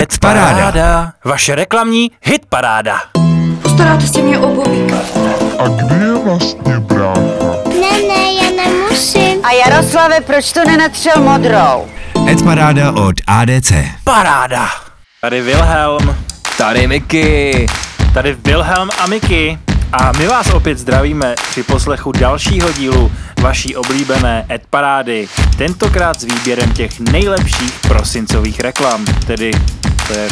Het paráda. Vaše reklamní hit paráda. Postaráte si mě o bobíka. A kde je vlastně brácha? Ne, ne, já nemusím. A Jaroslave, proč to nenatřel modrou? Het paráda od ADC. Paráda. Tady Wilhelm. Tady Miky. Tady Wilhelm a Miky. A my vás opět zdravíme při poslechu dalšího dílu vaší oblíbené Ed Parády. Tentokrát s výběrem těch nejlepších prosincových reklam. Tedy to je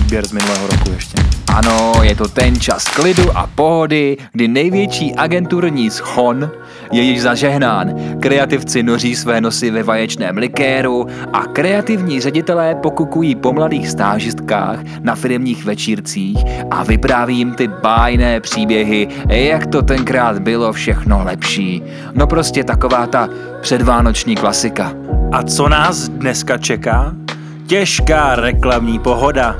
výběr z minulého roku ještě. Ano, je to ten čas klidu a pohody, kdy největší agenturní schon je již zažehnán. Kreativci noří své nosy ve vaječném likéru a kreativní ředitelé pokukují po mladých stážistkách na firmních večírcích a vypráví jim ty bájné příběhy, jak to tenkrát bylo všechno lepší. No prostě taková ta předvánoční klasika. A co nás dneska čeká? Těžká reklamní pohoda.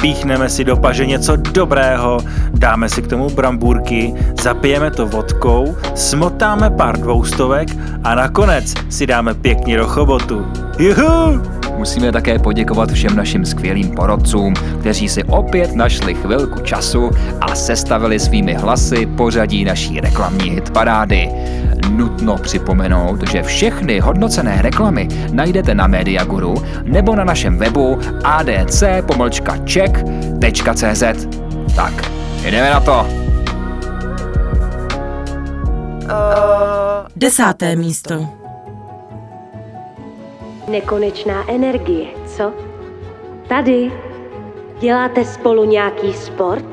Píchneme si do paže něco dobrého, dáme si k tomu brambůrky, zapijeme to vodkou, smotáme pár dvoustovek a nakonec si dáme pěkně do chobotu. Juhu! Musíme také poděkovat všem našim skvělým porodcům, kteří si opět našli chvilku času a sestavili svými hlasy pořadí naší reklamní hitparády. Nutno připomenout, že všechny hodnocené reklamy najdete na Mediaguru nebo na našem webu adc-check.cz. Tak, jdeme na to! Desáté místo. Nekonečná energie, co? Tady děláte spolu nějaký sport?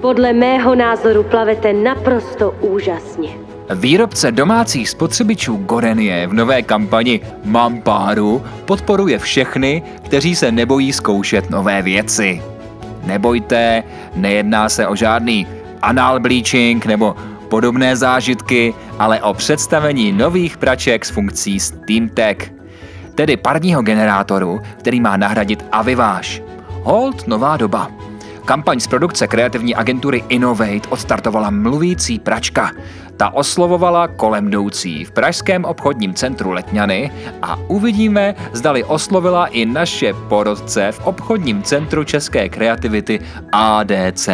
Podle mého názoru plavete naprosto úžasně. Výrobce domácích spotřebičů Gorenie v nové kampani Mám páru podporuje všechny, kteří se nebojí zkoušet nové věci. Nebojte, nejedná se o žádný anal bleaching nebo podobné zážitky, ale o představení nových praček s funkcí SteamTech, tedy parního generátoru, který má nahradit Aviváž. Hold nová doba. Kampaň z produkce kreativní agentury Innovate odstartovala mluvící pračka. Ta oslovovala kolem jdoucí v pražském obchodním centru Letňany a uvidíme, zdali oslovila i naše porodce v obchodním centru české kreativity ADC.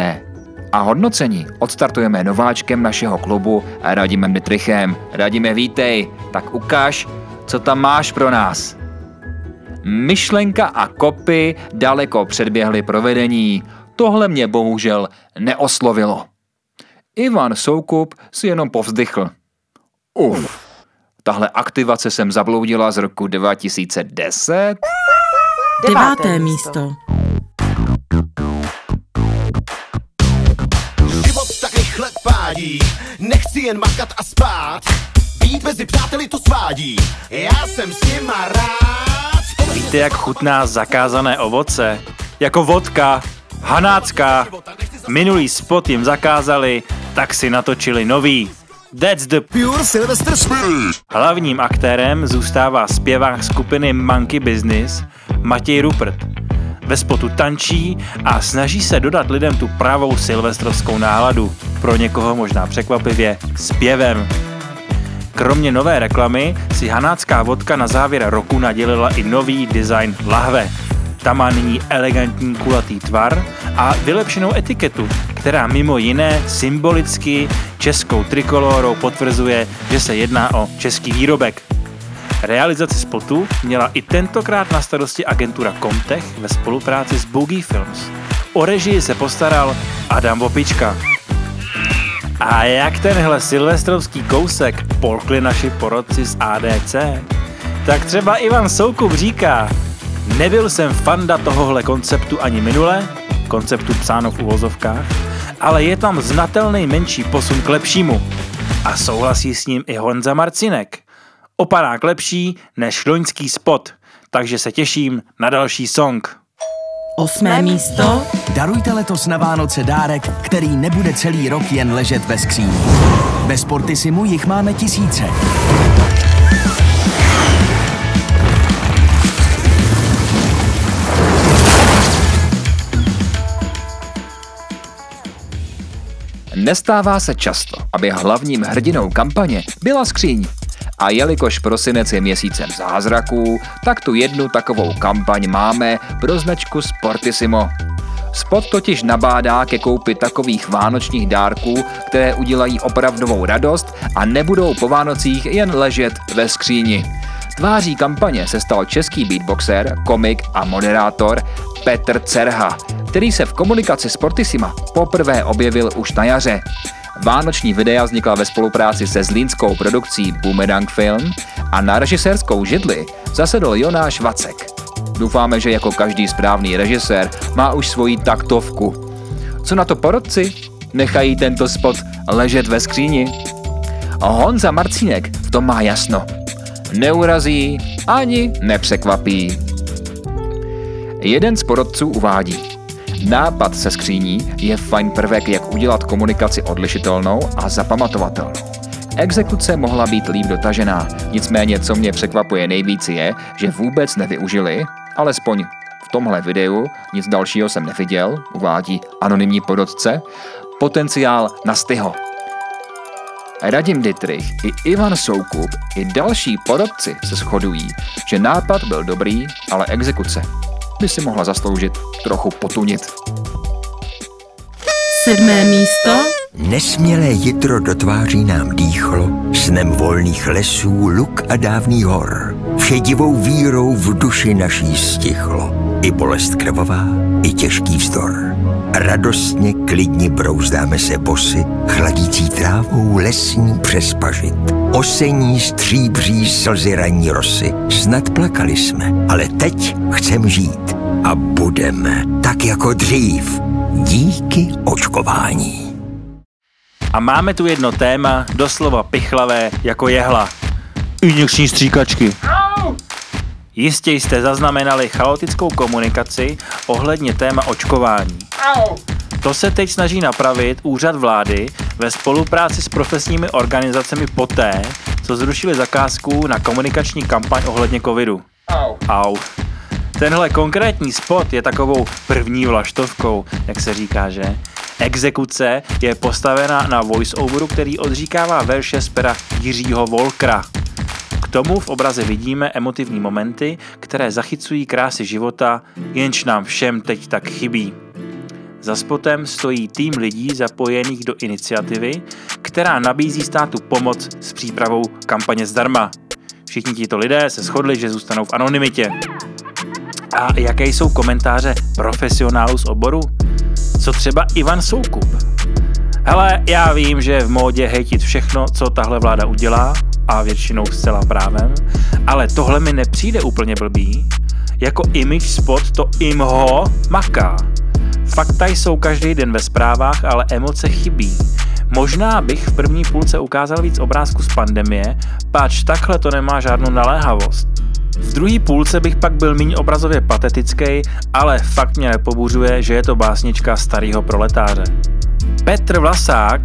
A hodnocení odstartujeme nováčkem našeho klubu Radimem Dytrichem. Radime, vítej, tak ukáž, co tam máš pro nás. Myšlenka a kopy daleko předběhly provedení. Tohle mě bohužel neoslovilo. Ivan Soukup si jenom povzdychl. Uf, tahle aktivace jsem zabloudila z roku 2010. Deváté místo. Jen makat a spát. Být mezi přáteli to svádí, já jsem s nima rád. Víte, jak chutná zakázané ovoce? Jako vodka, hanácká. Minulý spot jim zakázali, tak si natočili nový. That's the Pure Sylvester Spirit. Hlavním aktérem zůstává zpěvák skupiny Monkey Business Matěj Rupert. Ve spotu tančí a snaží se dodat lidem tu pravou silvestrovskou náladu. Pro někoho možná překvapivě zpěvem. Kromě nové reklamy si hanácká vodka na závěr roku nadělila i nový design lahve. Ta má nyní elegantní kulatý tvar a vylepšenou etiketu, která mimo jiné symbolicky českou trikolorou potvrzuje, že se jedná o český výrobek. Realizaci spotu měla i tentokrát na starosti agentura Comtech ve spolupráci s Boogie Films. O režii se postaral Adam Vopička. A jak tenhle silvestrovský kousek polkli naši porodci z ADC? Tak třeba Ivan Soukup říká, nebyl jsem fanda tohohle konceptu ani minule, konceptu psáno v uvozovkách, ale je tam znatelný menší posun k lepšímu. A souhlasí s ním i Honza Marcinek. Opanák lepší než loňský spot, takže se těším na další song. Osmé místo. Darujte letos na Vánoce dárek, který nebude celý rok jen ležet ve skříni. Ve Sportisimu jich máme tisíce. Nestává se často, aby hlavním hrdinou kampaně byla skříň. A jelikož prosinec je měsícem zázraků, tak tu jednu takovou kampaň máme pro značku Sportissimo. Spot totiž nabádá ke koupi takových vánočních dárků, které udělají opravdovou radost a nebudou po Vánocích jen ležet ve skříni. Tváří kampaně se stal český beatboxer, komik a moderátor Petr Cerha, který se v komunikaci Sportissima poprvé objevil už na jaře. Vánoční videa vznikla ve spolupráci se zlínskou produkcí Boomerang Film a na režisérskou židli zasedl Jonáš Vacek. Doufáme, že jako každý správný režisér má už svoji taktovku. Co na to porodci? Nechají tento spot ležet ve skříni? Honza Marcínek v tom má jasno. Neurazí ani nepřekvapí. Jeden z porodců uvádí. Nápad se skříní je fajn prvek, jak udělat komunikaci odlišitelnou a zapamatovatelnou. Exekuce mohla být líp dotažená, nicméně co mě překvapuje nejvíc je, že vůbec nevyužili, alespoň v tomhle videu, nic dalšího jsem neviděl, uvádí anonymní porodce, potenciál na styho. Radim Dietrich i Ivan Soukup i další porodci se shodují, že nápad byl dobrý, ale exekuce by si mohla zasloužit trochu potunit. Sedmé místo. Nesmělé jitro do tváří nám dýchlo, snem volných lesů, luk a dávných hor. Všedivou vírou v duši naší stichlo. I bolest krvavá, i těžký vzdor. Radostně, klidně brouzdáme se bosy, chladící trávou lesní přes pažit. Osení stříbří slzy ranní rosy. Snad plakali jsme, ale teď chcem žít. A budeme, tak jako dřív, díky očkování. A máme tu jedno téma, doslova pichlavé, jako jehla. Injekční stříkačky. Jistě jste zaznamenali chaotickou komunikaci ohledně téma očkování. To se teď snaží napravit úřad vlády ve spolupráci s profesními organizacemi poté, co zrušili zakázku na komunikační kampaň ohledně covidu. Au. Au. Tenhle konkrétní spot je takovou první vlaštovkou, jak se říká, že? Exekuce je postavena na voiceoveru, který odříkává verše z pera Jiřího Volkra. K tomu v obraze vidíme emotivní momenty, které zachycují krásy života, jenž nám všem teď tak chybí. Za spotem stojí tým lidí zapojených do iniciativy, která nabízí státu pomoc s přípravou kampaně zdarma. Všichni tito lidé se shodli, že zůstanou v anonymitě. A jaké jsou komentáře profesionálů z oboru? Co třeba Ivan Soukup? Hele, já vím, že je v módě hejtit všechno, co tahle vláda udělá, a většinou zcela právem, ale tohle mi nepřijde úplně blbý. Jako image spot to imho maká. Fakta jsou každý den ve zprávách, ale emoce chybí. Možná bych v první půlce ukázal víc obrázků z pandemie, páč takhle to nemá žádnou naléhavost. V druhé půlce bych pak byl méně obrazově patetický, ale fakt mě nepobuřuje, že je to básnička starého proletáře. Petr Vlasák,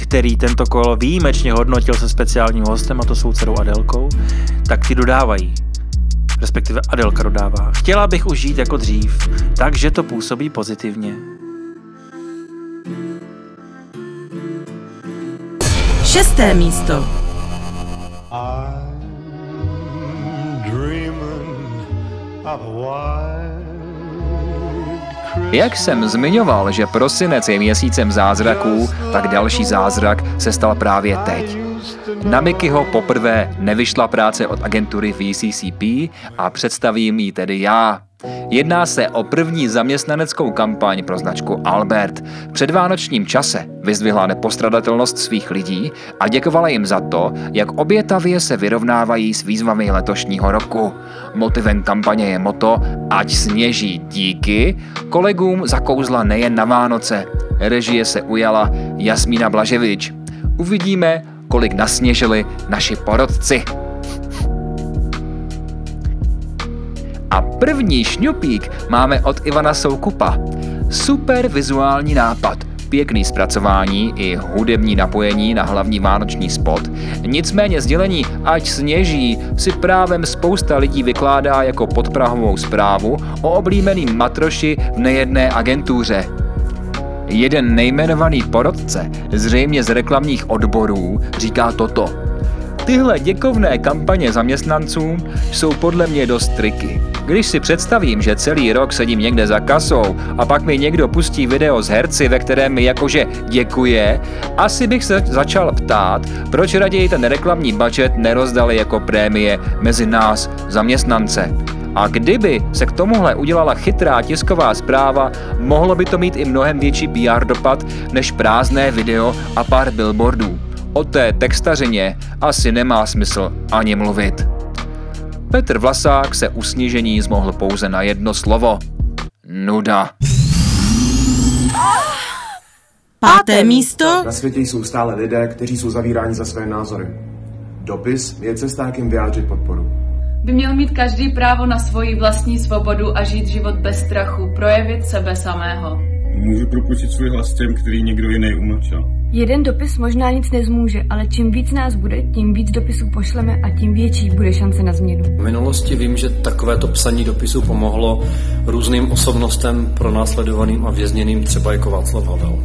který tento kolo výjimečně hodnotil se speciálním hostem, a to svou dcerou Adelkou, tak ty dodávají. Respektive Adelka dodává. Chtěla bych už žít jako dřív, takže to působí pozitivně. Šesté místo. Jak jsem zmiňoval, že prosinec je měsícem zázraků, tak další zázrak se stal právě teď. Na Mikyho poprvé nevyšla práce od agentury VCCP a představím ji tedy já. Jedná se o první zaměstnaneckou kampaň pro značku Albert. V předvánočním čase vyzdvihla nepostradatelnost svých lidí a děkovala jim za to, jak obětavě se vyrovnávají s výzvami letošního roku. Motivem kampaně je moto Ať sněží díky, kolegům zakouzla nejen na Vánoce. Režie se ujala Jasmína Blaževič. Uvidíme, kolik nasněžili naši porodci. A první šňupík máme od Ivana Soukupa. Super vizuální nápad, pěkný zpracování i hudební napojení na hlavní vánoční spot. Nicméně sdělení ať sněží si právem spousta lidí vykládá jako podprahovou zprávu o oblíbeným matroši v nejedné agentuře. Jeden nejmenovaný porodce, zřejmě z reklamních odborů, říká toto. Tyhle děkovné kampaně zaměstnancům jsou podle mě dost triky. Když si představím, že celý rok sedím někde za kasou a pak mi někdo pustí video z herci, ve kterém mi jakože děkuje, asi bych se začal ptát, proč raději ten reklamní budget nerozdali jako prémie mezi nás, zaměstnance. A kdyby se k tomuhle udělala chytrá tisková zpráva, mohlo by to mít i mnohem větší PR dopad než prázdné video a pár billboardů. O té textařině asi nemá smysl ani mluvit. Petr Vlasák se u snížení zmohl pouze na jedno slovo. Nuda. Páté místo. Na světě jsou stále lidé, kteří jsou zavíráni za své názory. Dopis je cesta, jak jim vyjádřit podporu. By měl mít každý právo na svoji vlastní svobodu a žít život bez strachu, projevit sebe samého. Můžu propustit svůj hlas těm, který někdo jiný umlčel. Jeden dopis možná nic nezmůže, ale čím víc nás bude, tím víc dopisů pošleme a tím větší bude šance na změnu. V minulosti vím, že takovéto psaní dopisů pomohlo různým osobnostem pro následovaným a vězněným, třeba jako Václav Havel.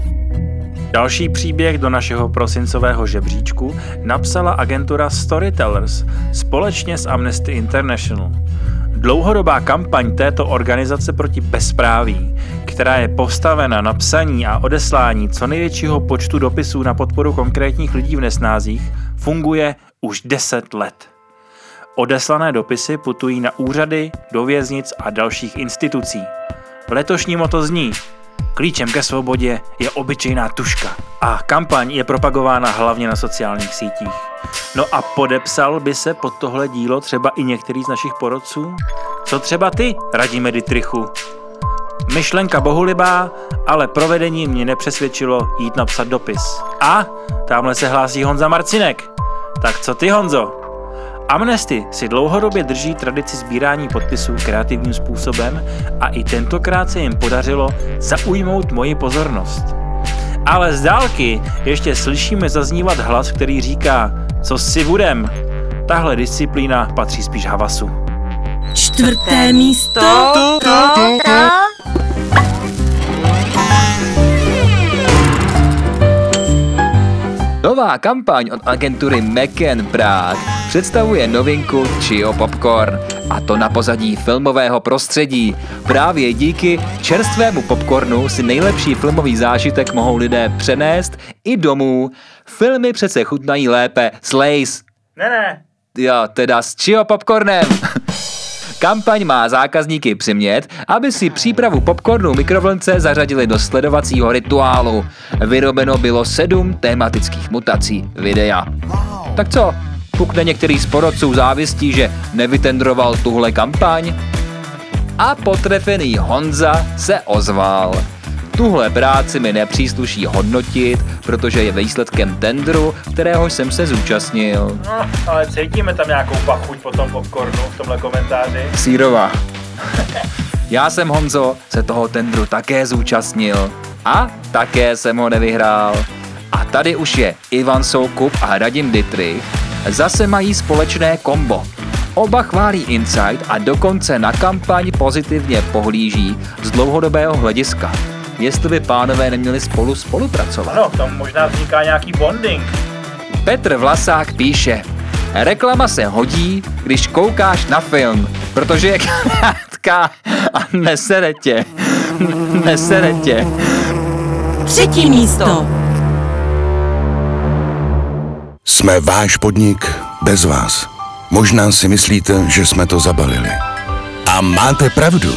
Další příběh do našeho prosincového žebříčku napsala agentura Storytellers společně s Amnesty International. Dlouhodobá kampaň této organizace proti bezpráví, která je postavena na psaní a odeslání co největšího počtu dopisů na podporu konkrétních lidí v nesnázích, funguje už 10 let. Odeslané dopisy putují na úřady, do věznic a dalších institucí. Letošní moto zní Klíčem ke svobodě je obyčejná tuška. A kampaň je propagována hlavně na sociálních sítích. No a podepsal by se pod tohle dílo třeba i některý z našich porodců? Co třeba ty, Radíme Dietrichu? Myšlenka bohulibá, ale provedení mě nepřesvědčilo jít napsat dopis. A tamhle se hlásí Honza Marcinek. Tak co ty, Honzo? Amnesty si dlouhodobě drží tradici sbírání podpisů kreativním způsobem a i tentokrát se jim podařilo zaujmout moji pozornost. Ale z dálky ještě slyšíme zaznívat hlas, který říká, co si budem. Tahle disciplína patří spíš Havasu. Čtvrté místo. To, to, to, to. Nová kampaň od agentury McCann Prague představuje novinku Chio Popcorn, a to na pozadí filmového prostředí. Právě díky čerstvému popcornu si nejlepší filmový zážitek mohou lidé přenést i domů. Filmy přece chutnají lépe s Lays. Ne, ne. Jo, teda s Chio Popcornem. Kampaň má zákazníky přimět, aby si přípravu popcornu mikrovlnce zařadili do sledovacího rituálu. Vyrobeno bylo sedm tematických mutací videa. Tak co, pukne některý z porodců závistí, že nevytendroval tuhle kampaň? A potrefený Honza se ozval. Tuhle práci mi nepřísluší hodnotit, protože je výsledkem tendru, kterého jsem se zúčastnil. No, ale cítíme tam nějakou pachuť po tom popcornu v tomhle komentáři. Sýrová. Já jsem Honzo se toho tendru také zúčastnil a také jsem ho nevyhrál. A tady už je Ivan Soukup a Radim Dietrich. Zase mají společné kombo. Oba chválí Insight a dokonce na kampaň pozitivně pohlíží z dlouhodobého hlediska jestli by pánové neměli spolu spolupracovat. No, tam možná vzniká nějaký bonding. Petr Vlasák píše, reklama se hodí, když koukáš na film, protože je krátká a nesere tě. nesere tě. Třetí místo. Jsme váš podnik bez vás. Možná si myslíte, že jsme to zabalili. A máte pravdu.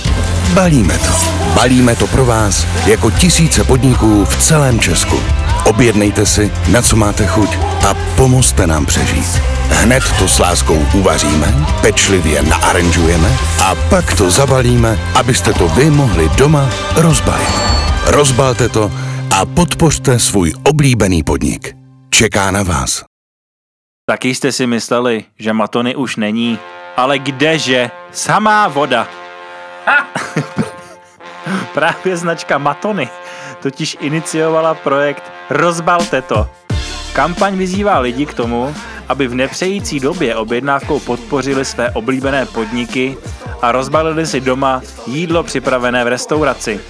Balíme to. Balíme to pro vás jako tisíce podniků v celém Česku. Objednejte si, na co máte chuť a pomozte nám přežít. Hned to s láskou uvaříme, pečlivě naaranžujeme a pak to zabalíme, abyste to vy mohli doma rozbalit. Rozbalte to a podpořte svůj oblíbený podnik. Čeká na vás. Taky jste si mysleli, že Matony už není, ale kdeže? Samá voda. Právě značka Matony totiž iniciovala projekt Rozbalte to. Kampaň vyzývá lidi k tomu, aby v nepřející době objednávkou podpořili své oblíbené podniky a rozbalili si doma jídlo připravené v restauraci.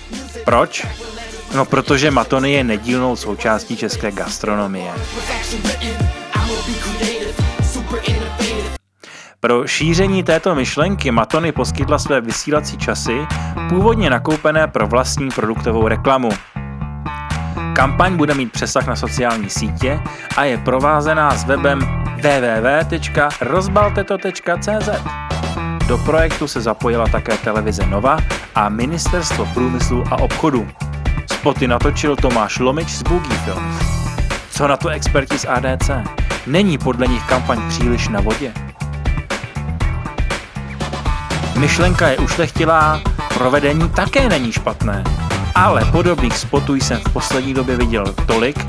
Proč? No protože Matony je nedílnou součástí české gastronomie. Pro šíření této myšlenky Matony poskytla své vysílací časy, původně nakoupené pro vlastní produktovou reklamu. Kampaň bude mít přesah na sociální sítě a je provázená s webem www.rozbalteto.cz. Do projektu se zapojila také televize Nova a Ministerstvo průmyslu a obchodu. Spoty natočil Tomáš Lomič z Boogie Films. Co na to experti z ADC? Není podle nich kampaň příliš na vodě? Myšlenka je ušlechtilá, provedení také není špatné, ale podobných spotů jsem v poslední době viděl tolik,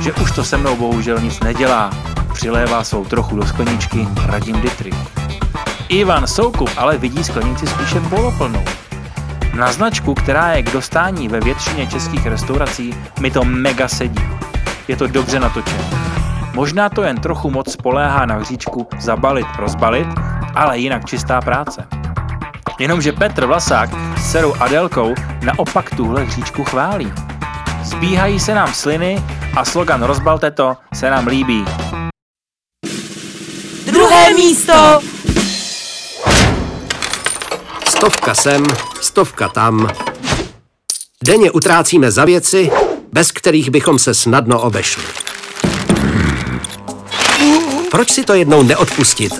že už to se mnou bohužel nic nedělá. Přilévá svou trochu do skleničky Radim Dietrich. Ivan Soukup ale vidí sklenici spíše poloplnou. Na značku, která je k dostání ve většině českých restaurací, mi to mega sedí. Je to dobře natočené. Možná to jen trochu moc spoléhá na hříčku zabalit, rozbalit, ale jinak čistá práce. Jenomže Petr Vlasák s dcerou Adelkou naopak tuhle hříčku chválí. Zbíhají se nám sliny a slogan Rozbalte to se nám líbí. Druhé místo! Stovka sem, stovka tam. Denně utrácíme za věci, bez kterých bychom se snadno obešli. Proč si to jednou neodpustit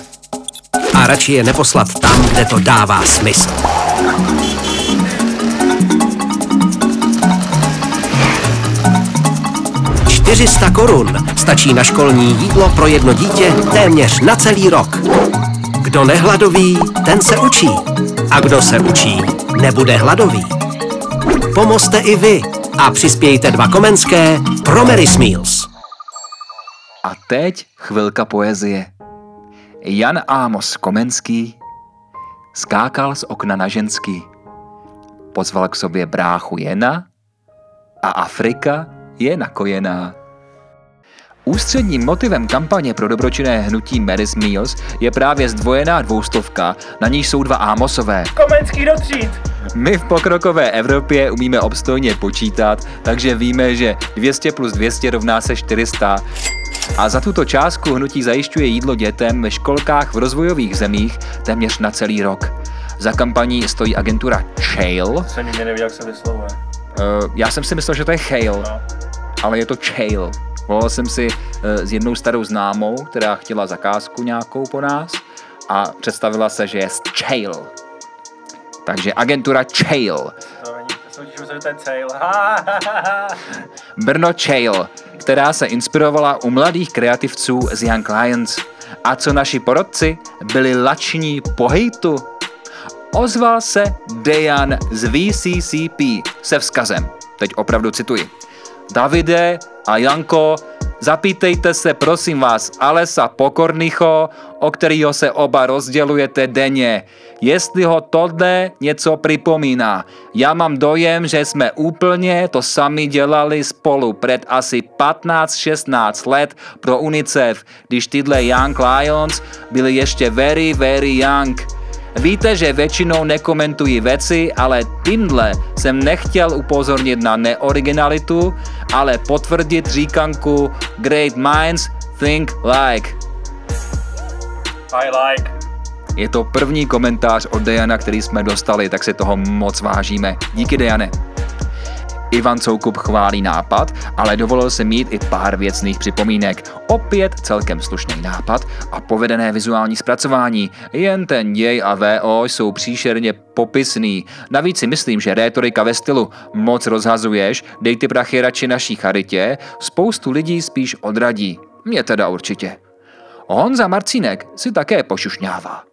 a radši je neposlat tam, kde to dává smysl? Čtyřista korun stačí na školní jídlo pro jedno dítě téměř na celý rok. Kdo nehladoví, ten se učí. A kdo se učí, nebude hladový. Pomozte i vy a přispějte dva komenské pro Mary's Meals. A teď chvilka poezie. Jan Ámos Komenský skákal z okna na ženský. Pozval k sobě bráchu Jena a Afrika je nakojená. Ústředním motivem kampaně pro dobročinné hnutí Mary's Meals je právě zdvojená dvoustovka, na níž jsou dva Ámosové. Komenský do tříd! My v pokrokové Evropě umíme obstojně počítat, takže víme, že 200 plus 200 rovná se 400. A za tuto částku hnutí zajišťuje jídlo dětem ve školkách v rozvojových zemích téměř na celý rok. Za kampaní stojí agentura Chail. Jsem nikdy nevěděl, jak se vyslovuje. Uh, já jsem si myslel, že to je Chail, no. Ale je to Chail. Volal jsem si uh, s jednou starou známou, která chtěla zakázku nějakou po nás a představila se, že je z Chail. Takže agentura Chail. Brno Chail, která se inspirovala u mladých kreativců z Young Lions. A co naši porodci byli lační po hejtu? Ozval se Dejan z VCCP se vzkazem. Teď opravdu cituji. Davide a Janko, zapýtejte se prosím vás Alesa Pokornycho, o kterého se oba rozdělujete denně. Jestli ho tohle něco připomíná. Já mám dojem, že jsme úplně to sami dělali spolu před asi 15-16 let pro UNICEF, když tyhle Young Lions byli ještě very, very young. Víte, že většinou nekomentuji věci, ale tímhle jsem nechtěl upozornit na neoriginalitu, ale potvrdit říkanku Great minds think like. I like. Je to první komentář od Dejana, který jsme dostali, tak si toho moc vážíme. Díky Dejane. Ivan Soukup chválí nápad, ale dovolil se mít i pár věcných připomínek. Opět celkem slušný nápad a povedené vizuální zpracování. Jen ten děj a VO jsou příšerně popisný. Navíc si myslím, že rétorika ve stylu moc rozhazuješ, dej ty prachy radši naší charitě, spoustu lidí spíš odradí. Mě teda určitě. Honza Marcínek si také pošušňává.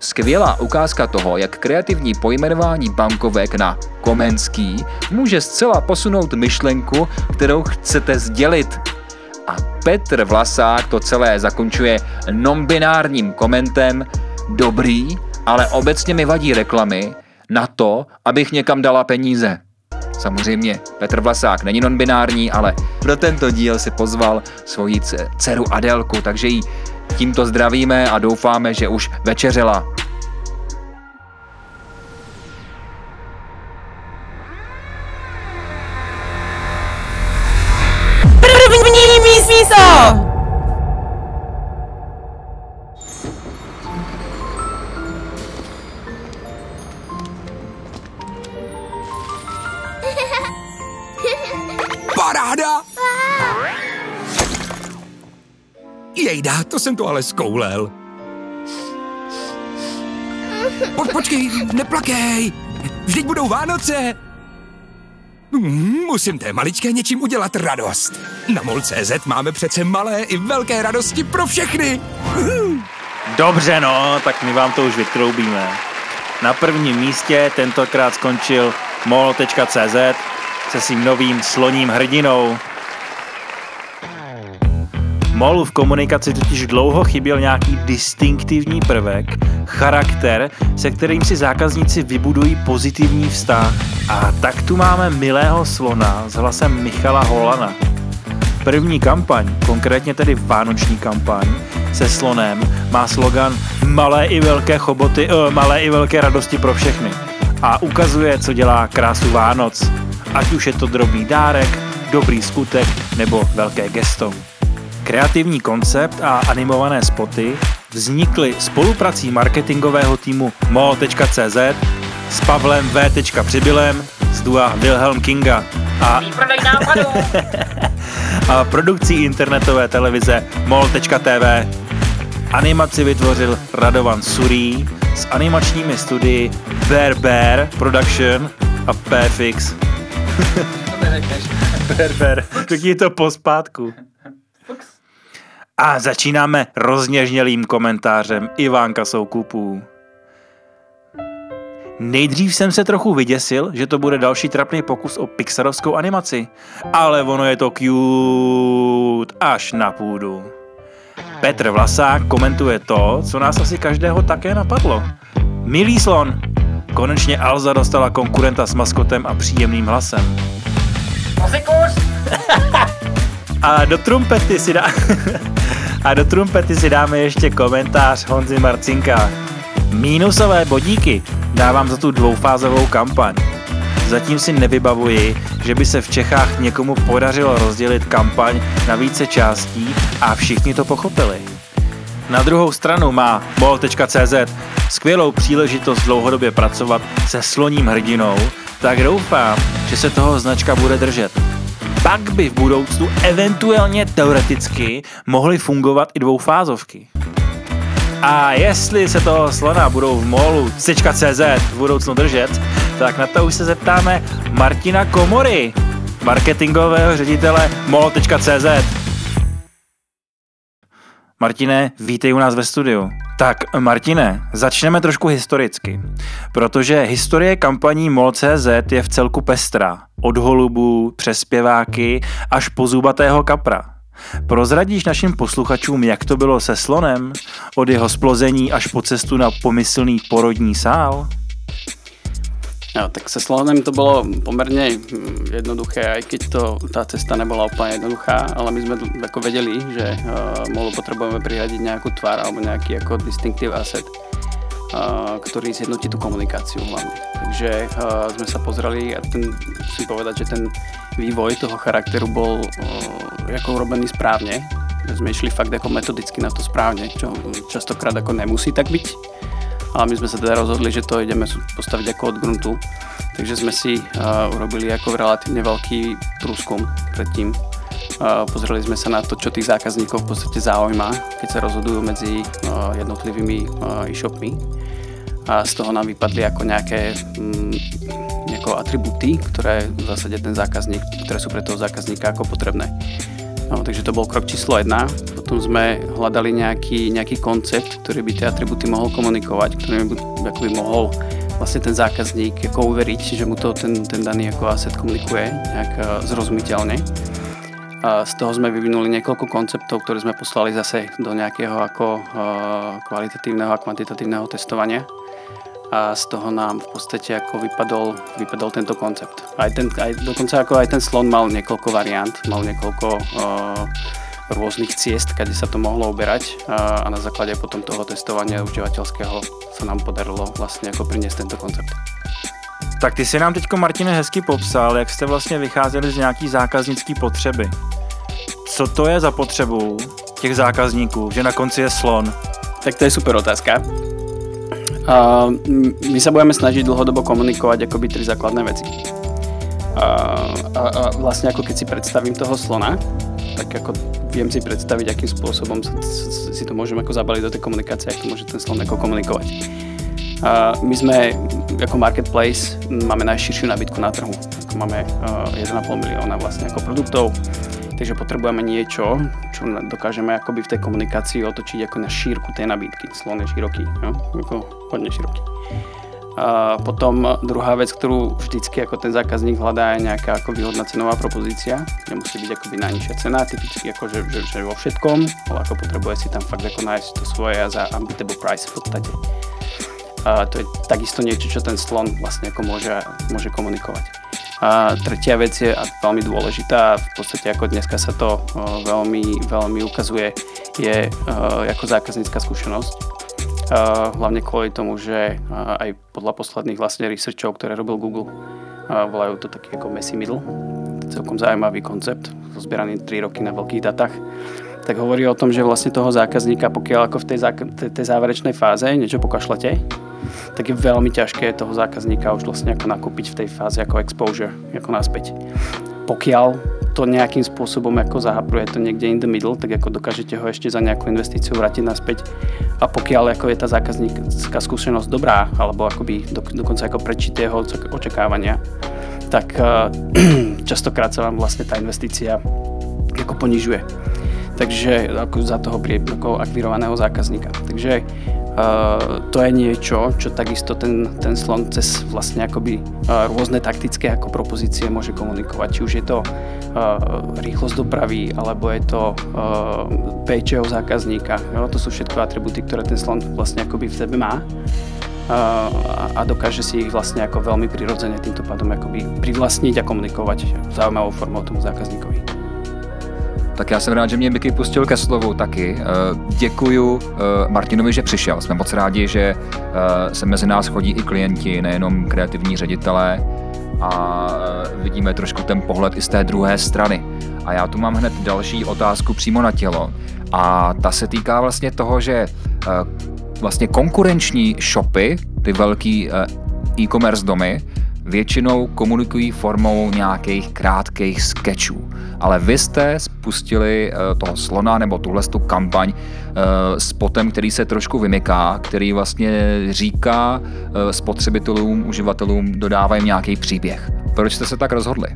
Skvělá ukázka toho, jak kreativní pojmenování bankovek na Komenský může zcela posunout myšlenku, kterou chcete sdělit. A Petr Vlasák to celé zakončuje non-binárním komentem Dobrý, ale obecně mi vadí reklamy na to, abych někam dala peníze. Samozřejmě, Petr Vlasák není non-binární, ale pro tento díl si pozval svoji dceru Adelku, takže jí Tímto zdravíme a doufáme, že už večeřela. To jsem to ale zkoulel. Po, počkej, neplakej! Vždyť budou Vánoce! Hmm, musím té maličké něčím udělat radost. Na MOL.cz máme přece malé i velké radosti pro všechny. Dobře no, tak my vám to už vytroubíme. Na prvním místě tentokrát skončil mol.cz se svým novým sloním hrdinou. Molu v komunikaci totiž dlouho chyběl nějaký distinktivní prvek, charakter, se kterým si zákazníci vybudují pozitivní vztah. A tak tu máme milého slona s hlasem Michala Holana. První kampaň, konkrétně tedy vánoční kampaň, se slonem má slogan Malé i velké choboty, uh, malé i velké radosti pro všechny. A ukazuje, co dělá krásu Vánoc. Ať už je to drobný dárek, dobrý skutek nebo velké gesto. Kreativní koncept a animované spoty vznikly spoluprací marketingového týmu mo.cz s Pavlem V. Přibylem z dua Wilhelm Kinga a, a produkcí internetové televize mol.tv. Animaci vytvořil Radovan Surí s animačními studii Bear Bear Production a Perfix. Bear Bear, řekni to pospátku. A začínáme rozněžnělým komentářem Ivánka Soukupů. Nejdřív jsem se trochu vyděsil, že to bude další trapný pokus o pixarovskou animaci, ale ono je to cute až na půdu. Petr Vlasák komentuje to, co nás asi každého také napadlo. Milý slon, konečně Alza dostala konkurenta s maskotem a příjemným hlasem. A do trumpety si dá... A do trumpety si dáme ještě komentář Honzy Marcinka. Mínusové bodíky dávám za tu dvoufázovou kampaň. Zatím si nevybavuji, že by se v Čechách někomu podařilo rozdělit kampaň na více částí a všichni to pochopili. Na druhou stranu má mol.cz skvělou příležitost dlouhodobě pracovat se sloním hrdinou, tak doufám, že se toho značka bude držet pak by v budoucnu eventuálně teoreticky mohly fungovat i dvoufázovky. A jestli se toho slona budou v molu CZ v budoucnu držet, tak na to už se zeptáme Martina Komory, marketingového ředitele mol.cz. Martine, vítej u nás ve studiu. Tak, Martine, začneme trošku historicky, protože historie kampaní MOL.cz je v celku pestrá. Od holubů, přes zpěváky až po zubatého kapra. Prozradíš našim posluchačům, jak to bylo se slonem? Od jeho splození až po cestu na pomyslný porodní sál? Jo, tak se slonem to bylo poměrně jednoduché, i když to, ta cesta nebyla úplně jednoduchá, ale my jsme jako věděli, že uh, molu potřebujeme přihradit nějakou tvár alebo nějaký jako distinctive asset, uh, který zjednotí tu komunikaci hlavně. Takže uh, jsme se pozreli a ten, musím povedať, že ten vývoj toho charakteru byl uh, jako urobený správně. Jsme šli fakt jako metodicky na to správně, čo častokrát jako nemusí tak být ale my jsme se teda rozhodli, že to ideme postavit jako od gruntu. Takže jsme si uh, urobili jako relativně velký průzkum předtím. Uh, pozreli jsme se na to, čo tých zákazníkov v podstatě zaujíma, keď se rozhodují mezi uh, jednotlivými uh, e-shopmi. A z toho nám vypadly jako nějaké mm, jako atributy, které v zásadě ten zákazník, které jsou pro toho zákazníka jako potřebné. No, takže to byl krok číslo jedna. Potom jsme hledali nějaký, nějaký koncept, který by ty atributy mohl komunikovat, který by, jako by mohl vlastně ten zákazník jako uveriť, že mu to ten, ten daný jako asset komunikuje nějak uh, zrozumitelně. A z toho jsme vyvinuli několik konceptů, které jsme poslali zase do nějakého jako uh, kvalitativního a kvantitatívneho testovania a z toho nám v podstatě jako vypadol, vypadol tento koncept. Aj ten, aj, dokonce jako aj ten slon mal několik variant, mal několik uh, různých ciest, kde se to mohlo uberať a, a na základě potom toho testování uživatelského se nám podarilo vlastně jako přinést tento koncept. Tak ty si nám teďko, Martine, hezky popsal, jak jste vlastně vycházeli z nějaký zákaznické potřeby. Co to je za potřebu těch zákazníků, že na konci je slon? Tak to je super otázka. Uh, my sa budeme snažiť dlhodobo komunikovať akoby tri základné veci. A, a, a vlastne ako keď si predstavím toho slona, tak ako viem si predstaviť, akým spôsobom si to môžem ako zabaliť do tej komunikácie, ako môže ten slon komunikovať. A my sme ako marketplace, máme najširšiu nabídku na trhu. Máme 1,5 milióna vlastne ako produktov, takže potrebujeme niečo, čo dokážeme akoby v tej komunikácii otočiť ako na šírku tej nabídky. Slon je široký, jo? Ako hodne široký. A potom druhá vec, ktorú vždycky ako ten zákazník hľadá je nejaká ako výhodná cenová propozícia. Nemusí byť akoby najnižšia cena, typicky ako že, že, že vo všetkom, ale ako potrebuje si tam fakt ako nájsť to svoje za unbeatable price v podstate. A to je takisto niečo, čo ten slon vlastne ako môže, môže komunikovať. A tretia vec je a veľmi dôležitá, v podstate ako dneska sa to veľmi, veľmi ukazuje, je ako zákaznícka skúsenosť Uh, hlavne kvôli tomu, že aj podľa posledných vlastne researchov, ktoré robil Google, uh, volajú to taký ako messy middle. Celkom zaujímavý koncept, zbieraný 3 roky na veľkých datách. Tak hovorí o tom, že vlastne toho zákazníka, pokiaľ ako v tej, tej, tej záverečnej fáze niečo pokašlete, tak je veľmi ťažké toho zákazníka už vlastne ako nakúpiť v tej fáze ako exposure, ako naspäť. Pokiaľ to nejakým spôsobom ako zahapruje to niekde in the middle, tak ako dokážete ho ešte za nejakú investíciu vrátiť naspäť. A pokiaľ ako je tá zákaznícka skúsenosť dobrá, alebo akoby do, dokonca ako prečíte jeho očakávania, tak uh, častokrát sa vám vlastne tá investícia ako ponižuje. Takže ako za toho ako akvirovaného zákazníka. Takže Uh, to je niečo, čo takisto ten, ten slon cez vlastne akoby uh, rôzne taktické ako propozície môže komunikovať. Či už je to uh, rýchlosť dopravy, alebo je to uh, péčeho zákazníka. Jo? To sú všetko atributy, ktoré ten slon vlastne akoby v sebe má a dokáže si ich vlastne ako veľmi prirodzene týmto pádom akoby privlastniť a komunikovať zaujímavou formou tomu zákazníkovi. Tak já jsem rád, že mě Miky pustil ke slovu taky. Eh, děkuju eh, Martinovi, že přišel. Jsme moc rádi, že eh, se mezi nás chodí i klienti, nejenom kreativní ředitelé a vidíme trošku ten pohled i z té druhé strany. A já tu mám hned další otázku přímo na tělo. A ta se týká vlastně toho, že vlastně konkurenční shopy, ty velký e-commerce domy, většinou komunikují formou nějakých krátkých sketchů. Ale vy jste spustili eh, toho slona nebo tuhle tu kampaň eh, s potem, který se trošku vymyká, který vlastně říká eh, spotřebitelům, uživatelům, dodávají nějaký příběh. Proč jste se tak rozhodli?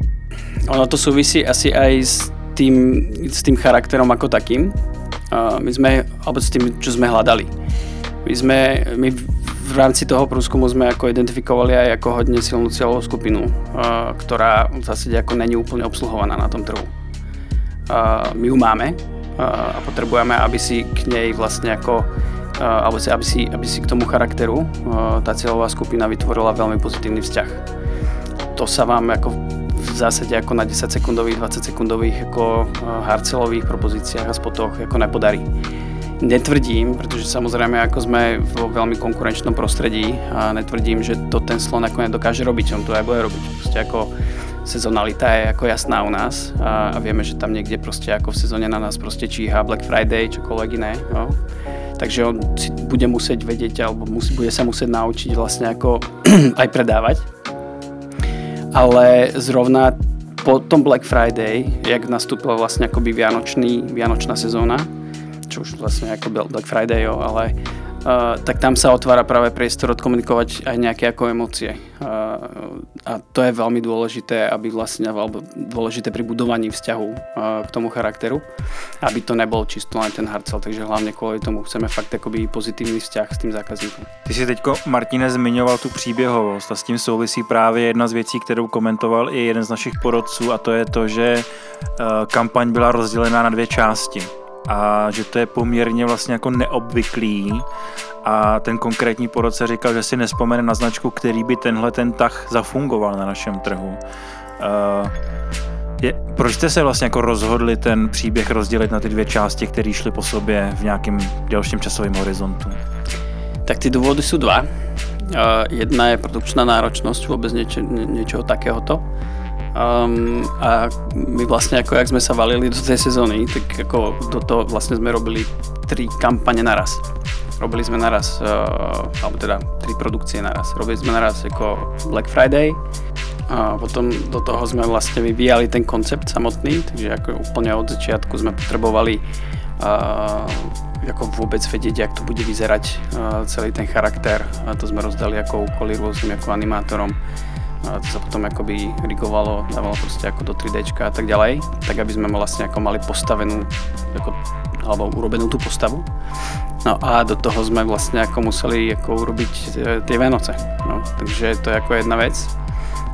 Ono to souvisí asi aj s tým, s tým charakterom ako takým. My sme, alebo s tým, čo sme hľadali. My sme, my v rámci toho průzkumu jsme jako identifikovali aj jako hodně silnou cieľovú skupinu, ktorá v zásade ako není úplne obsluhovaná na tom trhu. My ju máme a potrebujeme, aby si k nej vlastne ako alebo si, aby, si, aby si k tomu charakteru tá cieľová skupina vytvorila veľmi pozitívny vzťah. To sa vám ako v zásade ako na 10 sekundových, 20 sekundových ako harcelových propozíciách a spotoch ako nepodarí netvrdím, pretože samozrejme ako sme vo veľmi konkurenčnom prostredí a netvrdím, že to ten slon ako nedokáže robiť, on to aj bude robiť. Proste ako sezonalita je ako jasná u nás a, a vieme, že tam niekde proste ako v sezóne na nás proste číha Black Friday, čokoľvek iné. Jo. Takže on si bude musieť vedieť alebo musí, bude sa musieť naučiť vlastne ako aj predávať. Ale zrovna po tom Black Friday, jak nastúpila vlastne akoby Vianočný, Vianočná sezóna, čo už vlastne ako Black Friday, jo, ale uh, tak tam sa otvára práve priestor odkomunikovať aj nejaké ako emócie. Uh, a to je veľmi dôležité, aby vlastne, alebo dôležité pri budovaní vzťahu uh, k tomu charakteru, aby to nebol čisto len ten harcel, takže hlavne kvôli tomu chceme fakt akoby pozitívny vzťah s tým zákazníkom. Ty si teďko, Martine, zmiňoval tu příběhovost a s tím souvisí právě jedna z věcí, kterou komentoval i jeden z našich porodců a to je to, že kampaň byla rozdělená na dvě části a že to je poměrně vlastně jako neobvyklý a ten konkrétní porodce říkal, že si nespomene na značku, který by tenhle ten tah zafungoval na našem trhu. Uh, je, proč jste se vlastně jako rozhodli ten příběh rozdělit na ty dvě části, které šly po sobě v nějakém delším časovém horizontu? Tak ty důvody jsou dva. Uh, jedna je produkčná náročnosť vôbec nieče, niečoho takéhoto. Um, a my vlastne, ako jak sme sa valili do tej sezóny, tak ako do toho vlastne sme robili tri kampane naraz. Robili sme naraz, uh, alebo teda tri produkcie naraz. Robili sme naraz ako Black Friday, A potom do toho sme vlastne vyvíjali ten koncept samotný, takže ako úplne od začiatku sme potrebovali uh, ako vôbec vedieť, jak to bude vyzerať uh, celý ten charakter. A to sme rozdali ako úkoly rôznym ako animátorom. To sa potom akoby rigovalo, dávalo proste ako do 3D a tak ďalej, tak aby sme vlastne ako mali postavenú ako, alebo urobenú tú postavu. No a do toho sme vlastne ako museli ako urobiť e, tie Vianoce. No, takže to je ako jedna vec.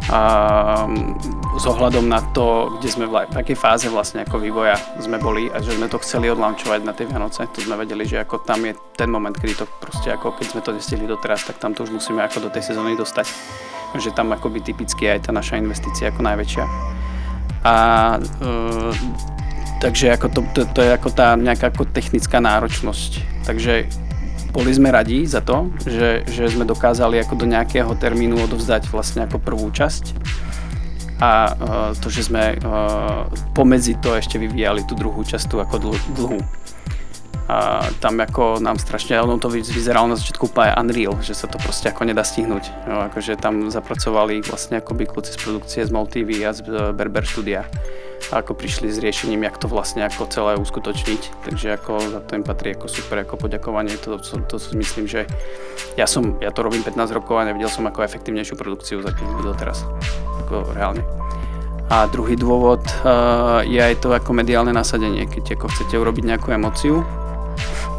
A s ohľadom na to, kde sme v akej fáze vlastne ako vývoja sme boli a že sme to chceli odlaunčovať na tie Vianoce, to sme vedeli, že ako tam je ten moment, kedy to proste ako keď sme to nestihli doteraz, tak tam to už musíme ako do tej sezóny dostať. Že tam akoby typicky aj tá naša investícia ako najväčšia. A e, takže ako to, to, to je ako tá nejaká ako technická náročnosť. Takže boli sme radi za to, že, že sme dokázali ako do nejakého termínu odovzdať vlastne ako prvú časť a uh, to, že sme pomedzi to ešte vyvíjali tú druhú časť, tú ako dl- dlhú. A tam ako nám strašne, ono to vyzeralo na začiatku úplne unreal, že sa to proste ako nedá stihnúť. No, akože tam zapracovali vlastne akoby kluci z produkcie z MOL TV a z Berber Studia ako prišli s riešením, jak to vlastne ako celé uskutočniť. Takže ako za to im patrí ako super ako poďakovanie. To, to, to si myslím, že ja, som, ja to robím 15 rokov a nevidel som ako efektívnejšiu produkciu zatím doteraz. Ako reálne. A druhý dôvod uh, je aj to ako mediálne nasadenie. Keď ako chcete urobiť nejakú emociu,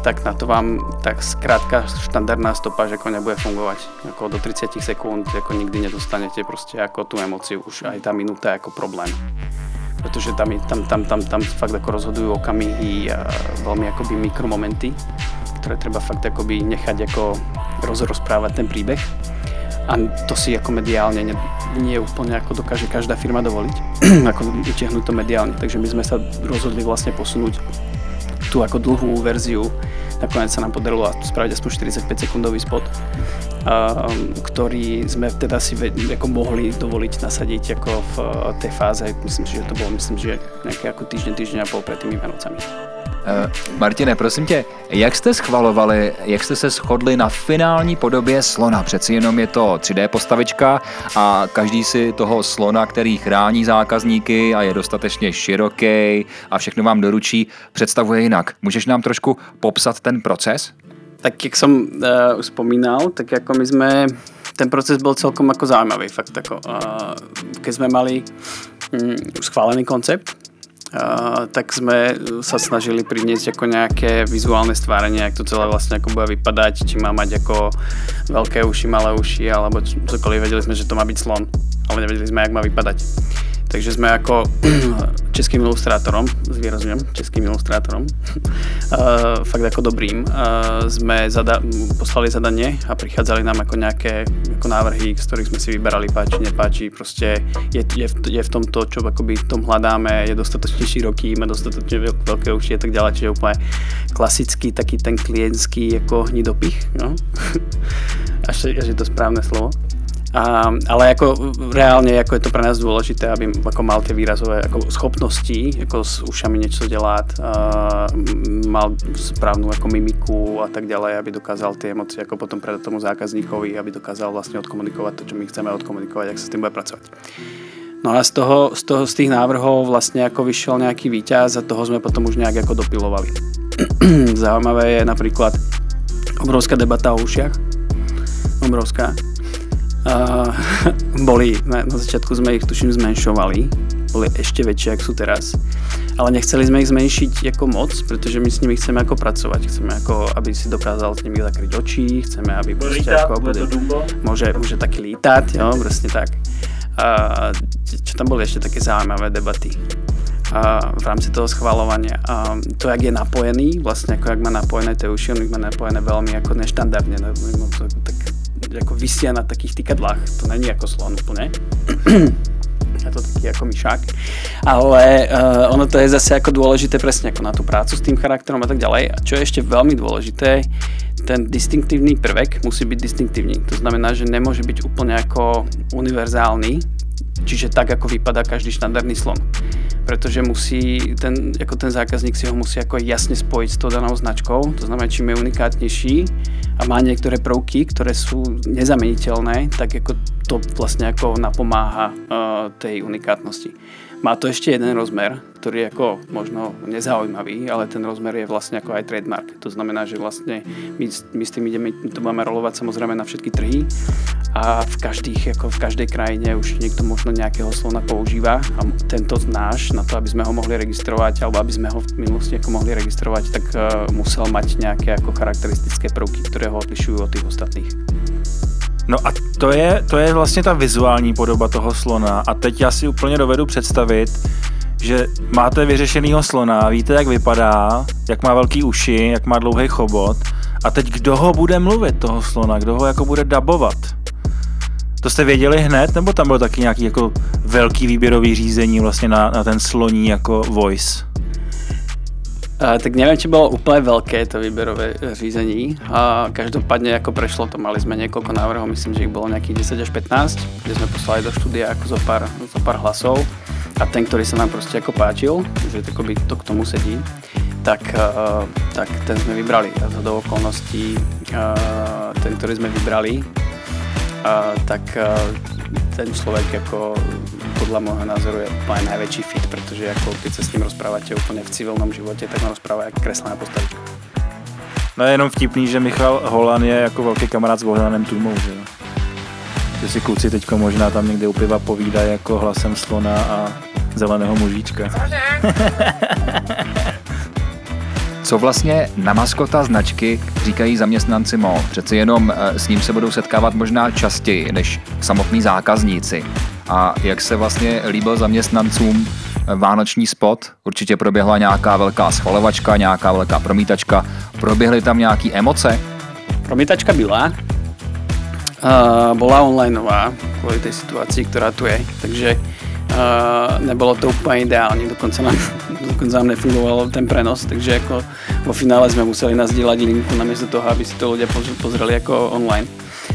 tak na to vám tak skrátka štandardná stopáž ako nebude fungovať. Ako do 30 sekúnd ako nikdy nedostanete proste ako tú emociu. Už aj tá minúta je ako problém pretože tam, tam, tam, tam, tam fakt ako rozhodujú okamihy a veľmi akoby mikromomenty, ktoré treba fakt akoby nechať ako rozrozprávať ten príbeh. A to si ako mediálne nie, nie úplne ako dokáže každá firma dovoliť, ako utiahnuť to mediálne. Takže my sme sa rozhodli vlastne posunúť tú ako dlhú verziu. Nakoniec sa nám podarilo spraviť aspoň 45 sekundový spot ktorý sme teda si ako mohli dovoliť nasadiť ako v tej fáze, myslím si, že to bolo myslím, že nejaké ako týždeň, týždeň a pol pred tými Vianocami. Uh, Martine, prosím tě, jak jste schvalovali, jak jste se shodli na finální podobě slona? Přeci jenom je to 3D postavička a každý si toho slona, který chrání zákazníky a je dostatečně široký a všechno vám doručí, představuje jinak. Můžeš nám trošku popsat ten proces? Tak jak som uh, už spomínal, tak ako my sme, ten proces bol celkom ako zaujímavý. Fakt ako, uh, keď sme mali um, schválený koncept, tak sme sa snažili priniesť ako nejaké vizuálne stvárenie, ako to celé vlastne ako bude vypadať, či má mať ako veľké uši, malé uši, alebo cokoliv. Vedeli sme, že to má byť slon, ale nevedeli sme, jak má vypadať. Takže sme ako českým ilustrátorom, zvýrazňujem, českým ilustrátorom, uh, fakt ako dobrým, uh, sme zada- poslali zadanie a prichádzali nám ako nejaké ako návrhy, z ktorých sme si vyberali páči, nepáči, proste je, je, v, je v tomto, čo akoby v tom hľadáme, je dostatočne široký, má dostatočne veľké uši a tak ďalej, čiže úplne klasický taký ten klientský ako hnidopich, no? až, až je to správne slovo. A, ale ako reálne ako je to pre nás dôležité, aby ako mal tie výrazové ako schopnosti, ako s ušami niečo delať, a, mal správnu ako mimiku a tak ďalej, aby dokázal tie emócie ako potom predať tomu zákazníkovi, aby dokázal vlastne odkomunikovať to, čo my chceme odkomunikovať, ak sa s tým bude pracovať. No a z toho, z toho, z tých návrhov vlastne ako vyšiel nejaký výťaz a toho sme potom už nejak ako dopilovali. Zaujímavé je napríklad obrovská debata o ušiach. Obrovská Uh, boli, na, na začiatku sme ich tuším zmenšovali, boli ešte väčšie, ako sú teraz. Ale nechceli sme ich zmenšiť ako moc, pretože my s nimi chceme ako pracovať. Chceme ako, aby si dokázal s nimi zakryť oči, chceme, aby proste ako bude, môže, môže taký lítať, jo, presne tak. Uh, čo tam boli ešte také zaujímavé debaty uh, v rámci toho schvalovania. Uh, to, jak je napojený, vlastne ako jak má napojené tie uši, on má napojené veľmi ako neštandardne, no, tak ako vysia na takých tykadlách. To není ako slon úplne. je to taký ako myšák. Ale uh, ono to je zase ako dôležité presne ako na tú prácu s tým charakterom a tak ďalej. A čo je ešte veľmi dôležité, ten distinktívny prvek musí byť distinktívny. To znamená, že nemôže byť úplne ako univerzálny, čiže tak, ako vypadá každý štandardný slon. Pretože musí, ten, ako ten zákazník si ho musí ako jasne spojiť s tou danou značkou. To znamená, čím je unikátnejší, a má niektoré prvky, ktoré sú nezameniteľné, tak ako to vlastne ako napomáha uh, tej unikátnosti. Má to ešte jeden rozmer, ktorý je ako možno nezaujímavý, ale ten rozmer je vlastne ako aj trademark. To znamená, že vlastne my, my s tým ideme, to máme rolovať samozrejme na všetky trhy a v, každých, ako v každej krajine už niekto možno nejakého slona používa a tento náš, na to, aby sme ho mohli registrovať alebo aby sme ho v minulosti ako mohli registrovať, tak uh, musel mať nejaké ako charakteristické prvky, ktoré ho odlišujú od tých ostatných. No a to je, to je vlastně ta vizuální podoba toho slona. A teď já si úplně dovedu představit, že máte vyřešenýho slona, víte, jak vypadá, jak má velký uši, jak má dlouhý chobot. A teď kdo ho bude mluvit, toho slona, kdo ho jako bude dabovat? To jste věděli hned, nebo tam bylo taky nějaký jako velký výběrový řízení vlastně na, na ten sloní jako voice? Uh, tak neviem, či bolo úplne veľké to výberové řízení. A každopádne ako prešlo to, mali sme niekoľko návrhov, myslím, že ich bolo nejakých 10 až 15, kde sme poslali do štúdia ako zo pár, zo pár hlasov. A ten, ktorý sa nám proste ako páčil, že to, to k tomu sedí, tak, uh, tak ten sme vybrali. A do okolností uh, ten, ktorý sme vybrali, uh, tak uh, ten človek ako podľa môjho názoru je úplne najväčší fit, pretože ako keď sa s ním rozprávate úplne v civilnom živote, tak on rozpráva jak kreslená postavička. No je jenom vtipný, že Michal Holan je jako velký kamarád s Bohdanem Tumou, že jo? Že si kluci teďko možná tam někde u piva povídají jako hlasem slona a zeleného mužíčka. Co vlastně na maskota značky říkají zaměstnanci MO? Přeci jenom eh, s ním se budou setkávat možná častěji než samotní zákazníci. A jak se vlastně líbil zaměstnancům eh, vánoční spot? Určitě proběhla nějaká velká schvalovačka, nějaká velká promítačka. Proběhly tam nějaké emoce? Promítačka byla. Uh, bola onlineová kvôli tej situácii, ktorá tu je. Takže uh, nebolo to úplne ideálne, dokonca nám, dokonca nám nefungoval ten prenos, takže ako vo finále sme museli nazdieľať linku namiesto toho, aby si to ľudia pozreli ako online.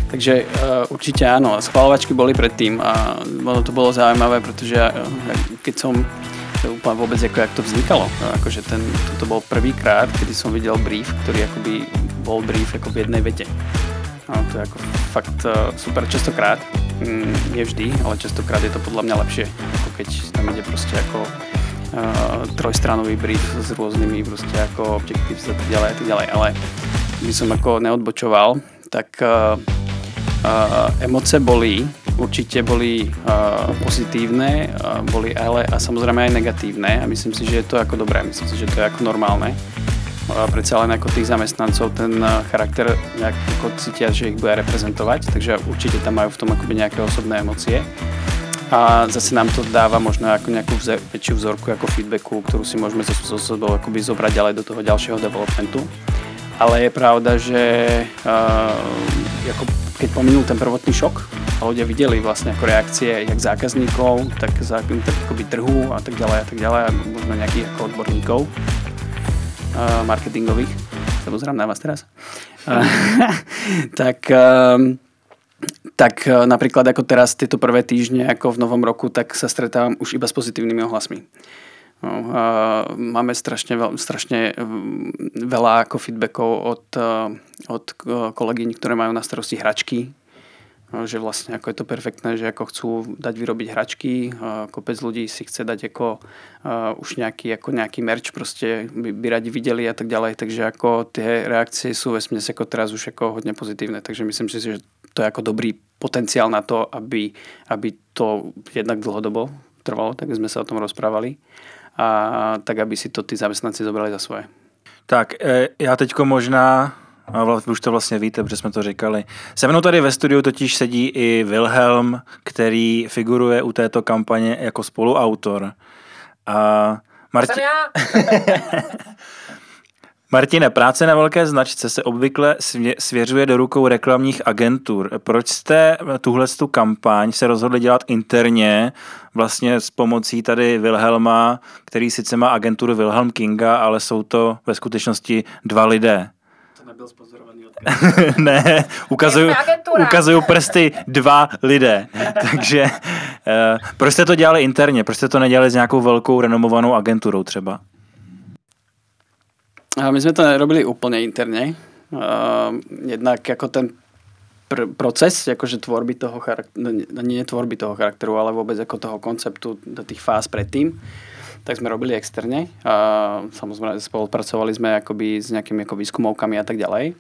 Takže uh, určite áno, schvalovačky boli predtým a ono to bolo zaujímavé, pretože uh, keď som úplne vôbec, ako, jak to vznikalo. Akože ten, toto bol prvýkrát, kedy som videl brief, ktorý akoby bol brief ako v jednej vete. No, to je ako fakt uh, super častokrát, mm, nie vždy, ale častokrát je to podľa mňa lepšie, ako keď tam ide proste ako uh, trojstranový brief s rôznymi proste ako objectives a tak ďalej a tak ďalej, ale by som ako neodbočoval, tak uh, uh, emoce boli, určite boli uh, pozitívne, uh, boli ale a samozrejme aj negatívne a myslím si, že je to ako dobré, myslím si, že to je ako normálne predsa len ako tých zamestnancov ten charakter nejak ako cítia, že ich bude reprezentovať, takže určite tam majú v tom akoby nejaké osobné emócie. A zase nám to dáva možno ako nejakú vze, väčšiu vzorku ako feedbacku, ktorú si môžeme so, so sebou akoby zobrať ďalej do toho ďalšieho developmentu. Ale je pravda, že uh, ako keď pominul ten prvotný šok a ľudia videli vlastne ako reakcie jak zákazníkov, tak, tak akoby trhu a tak ďalej a tak ďalej a možno nejakých ako odborníkov, marketingových, sa pozerám na vás teraz, tak, ehm, tak e, napríklad ako teraz tieto prvé týždne ako v novom roku, tak sa stretávam už iba s pozitívnymi ohlasmi. No, máme strašne, veľ, strašne veľa ako feedbackov od, e, od kolegyň, ktoré majú na starosti hračky, že vlastne ako je to perfektné, že ako chcú dať vyrobiť hračky, kopec ľudí si chce dať ako uh, už nejaký, ako nejaký merch proste by, by radi videli a tak ďalej, takže ako tie reakcie sú vesměs ako teraz už ako hodne pozitívne, takže myslím si, že to je ako dobrý potenciál na to, aby, aby to jednak dlhodobo trvalo, tak sme sa o tom rozprávali a tak, aby si to ty zamestnanci zobrali za svoje. Tak, e, já teďko možná a už to vlastně víte, protože jsme to říkali. Se mnou tady ve studiu totiž sedí i Wilhelm, který figuruje u této kampaně jako spoluautor. A Martin... Martine, práce na velké značce se obvykle svěřuje do rukou reklamních agentur. Proč jste tuhle tu kampaň se rozhodli dělat interně, vlastně s pomocí tady Wilhelma, který sice má agenturu Wilhelm Kinga, ale jsou to ve skutečnosti dva lidé? Nebyl spozorovaný ne, ukazuju, ukazuju prsty dva lidé. Takže uh, proč jste to dělali interně? Proč jste to nedělali s nějakou velkou renomovanou agenturou třeba? My jsme to nerobili úplně interně. Uh, jednak jako ten pr- proces akože tvorby toho charakteru, no nie tvorby toho charakteru, ale vôbec ako toho konceptu do tých fáz predtým, tak sme robili externe. A samozrejme spolupracovali sme akoby s nejakými ako výskumovkami a tak ďalej.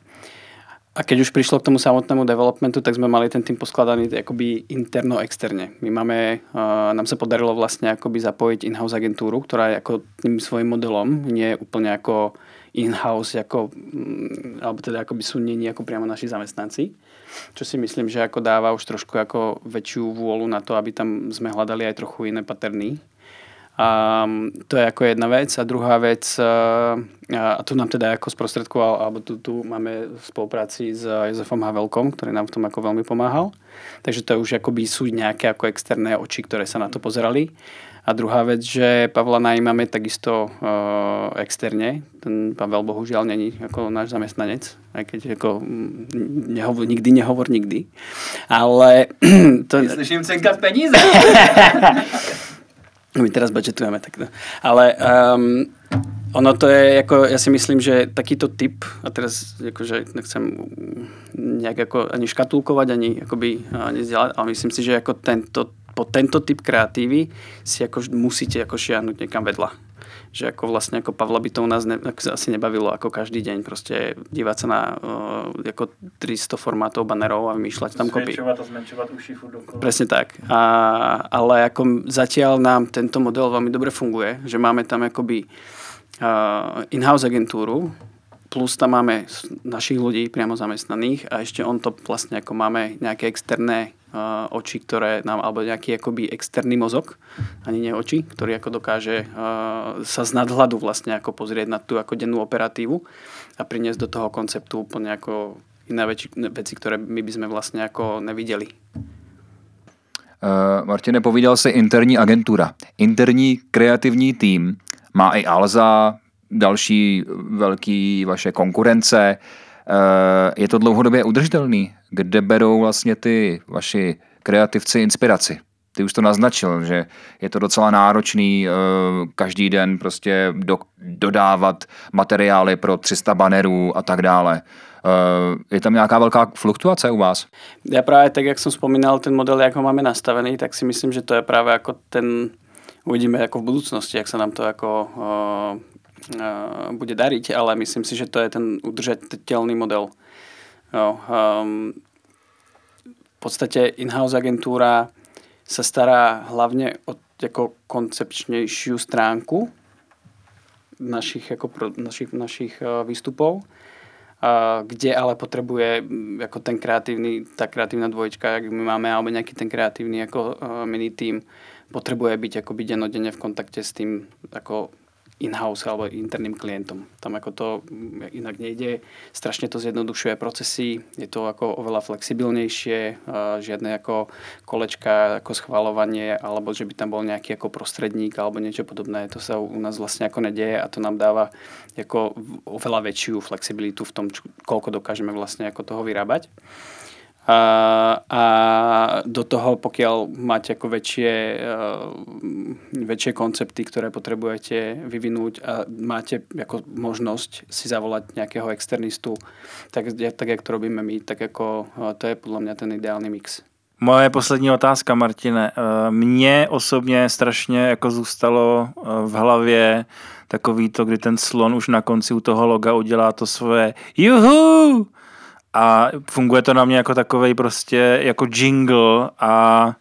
A keď už prišlo k tomu samotnému developmentu, tak sme mali ten tým poskladaný akoby interno-externe. My máme, nám sa podarilo vlastne akoby zapojiť in-house agentúru, ktorá je ako tým svojim modelom, nie je úplne ako in-house, ako, mm, alebo teda akoby sú nie ako priamo naši zamestnanci. Čo si myslím, že ako dáva už trošku ako väčšiu vôľu na to, aby tam sme hľadali aj trochu iné paterny a to je ako jedna vec. A druhá vec, a tu nám teda ako sprostredkoval, alebo tu, tu máme spolupráci s Jozefom Havelkom, ktorý nám v tom ako veľmi pomáhal. Takže to už akoby sú nejaké ako externé oči, ktoré sa na to pozerali. A druhá vec, že Pavla najímame takisto uh, externe. Ten Pavel bohužiaľ není ako náš zamestnanec, aj keď ako nehovor, nikdy nehovor nikdy. Ale... To... Slyším cenkat peníze. My teraz budžetujeme takto. Ale um, ono to je, ako, ja si myslím, že takýto typ, a teraz akože nechcem nejak ako ani škatulkovať, ani akoby ani vzdielať, ale myslím si, že ako tento, po tento typ kreatívy si ako musíte ako šiahnuť niekam vedľa že ako vlastne ako Pavla by to u nás ne, asi nebavilo ako každý deň proste dívať sa na uh, ako 300 formátov banerov a vymýšľať tam kopy. Zmenšovať a zmenšovať uši Presne tak. A, ale ako zatiaľ nám tento model veľmi dobre funguje, že máme tam akoby uh, in-house agentúru, plus tam máme našich ľudí priamo zamestnaných a ešte on to vlastne ako máme nejaké externé uh, oči, ktoré nám, alebo nejaký akoby externý mozog, ani nie oči, ktorý ako dokáže uh, sa z nadhľadu vlastne ako pozrieť na tú ako dennú operatívu a priniesť do toho konceptu úplne ako iné veci, veci, ktoré my by sme vlastne ako nevideli. Uh, Martine, povídal se interní agentura. Interní kreativní tým má i Alza, další velký vaše konkurence. Uh, je to dlouhodobě udržitelný? kde berou vlastně ty vaši kreativci inspiraci. Ty už to naznačil, že je to docela náročný uh, každý den prostě do, dodávat materiály pro 300 banerů a tak dále. Uh, je tam nějaká velká fluktuace u vás? Já právě tak, jak jsem vzpomínal ten model, jak ho máme nastavený, tak si myslím, že to je právě jako ten, uvidíme jako v budoucnosti, jak se nám to jako bude dariť, ale myslím si, že to je ten udržateľný model. Jo, um, v podstate in-house agentúra sa stará hlavne o jako koncepčnejšiu stránku našich, jako pro, našich, našich uh, výstupov, kde ale potrebuje jako ten kreatívny, tá kreatívna dvojčka, jak my máme, alebo nejaký ten kreatívny jako uh, mini tým, potrebuje byť akoby denodenne v kontakte s tým ako in-house alebo interným klientom. Tam ako to inak nejde. Strašne to zjednodušuje procesy, je to ako oveľa flexibilnejšie, žiadne ako kolečka, ako schvalovanie, alebo že by tam bol nejaký ako prostredník alebo niečo podobné. To sa u nás vlastne ako nedieje a to nám dáva ako oveľa väčšiu flexibilitu v tom, koľko dokážeme vlastne ako toho vyrábať. A, a do toho, pokiaľ máte ako väčšie, uh, väčšie koncepty, ktoré potrebujete vyvinúť a máte ako možnosť si zavolať nejakého externistu, tak, tak jak to robíme my, tak ako uh, to je podľa mňa ten ideálny mix. Moje poslední otázka, Martine. Mně osobně strašně jako zůstalo v hlavě takový to, kdy ten slon už na konci u toho loga udělá to svoje juhu, a funguje to na mě jako takový prostě jako jingle a